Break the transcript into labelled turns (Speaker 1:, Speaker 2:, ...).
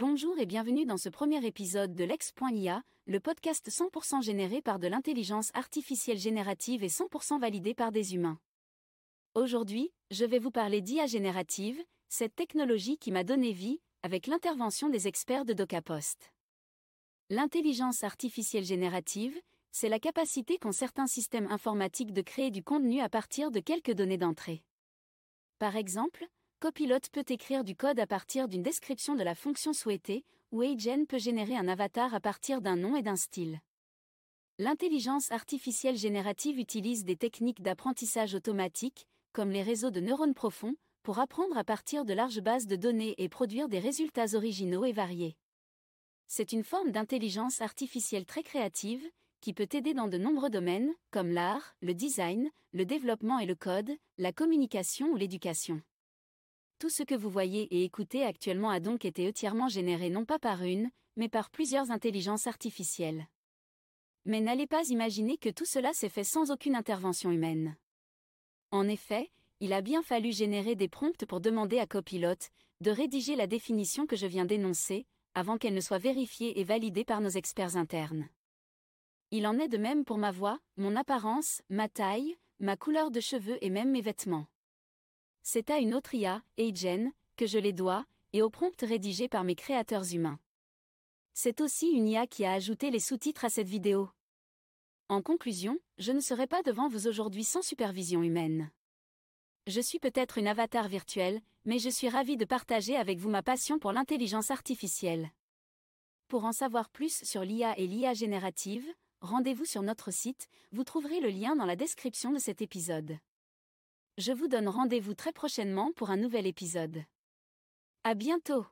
Speaker 1: Bonjour et bienvenue dans ce premier épisode de l'ex.ia, le podcast 100% généré par de l'intelligence artificielle générative et 100% validé par des humains. Aujourd'hui, je vais vous parler d'IA générative, cette technologie qui m'a donné vie, avec l'intervention des experts de DocaPost. L'intelligence artificielle générative, c'est la capacité qu'ont certains systèmes informatiques de créer du contenu à partir de quelques données d'entrée. Par exemple, Copilot peut écrire du code à partir d'une description de la fonction souhaitée, ou Agen peut générer un avatar à partir d'un nom et d'un style. L'intelligence artificielle générative utilise des techniques d'apprentissage automatique, comme les réseaux de neurones profonds, pour apprendre à partir de larges bases de données et produire des résultats originaux et variés. C'est une forme d'intelligence artificielle très créative, qui peut aider dans de nombreux domaines, comme l'art, le design, le développement et le code, la communication ou l'éducation. Tout ce que vous voyez et écoutez actuellement a donc été entièrement généré non pas par une, mais par plusieurs intelligences artificielles. Mais n'allez pas imaginer que tout cela s'est fait sans aucune intervention humaine. En effet, il a bien fallu générer des prompts pour demander à Copilot de rédiger la définition que je viens d'énoncer, avant qu'elle ne soit vérifiée et validée par nos experts internes. Il en est de même pour ma voix, mon apparence, ma taille, ma couleur de cheveux et même mes vêtements. C'est à une autre IA, Agen, que je les dois, et au prompt rédigé par mes créateurs humains. C'est aussi une IA qui a ajouté les sous-titres à cette vidéo. En conclusion, je ne serai pas devant vous aujourd'hui sans supervision humaine. Je suis peut-être une avatar virtuelle, mais je suis ravi de partager avec vous ma passion pour l'intelligence artificielle. Pour en savoir plus sur l'IA et l'IA générative, rendez-vous sur notre site, vous trouverez le lien dans la description de cet épisode. Je vous donne rendez-vous très prochainement pour un nouvel épisode. À bientôt!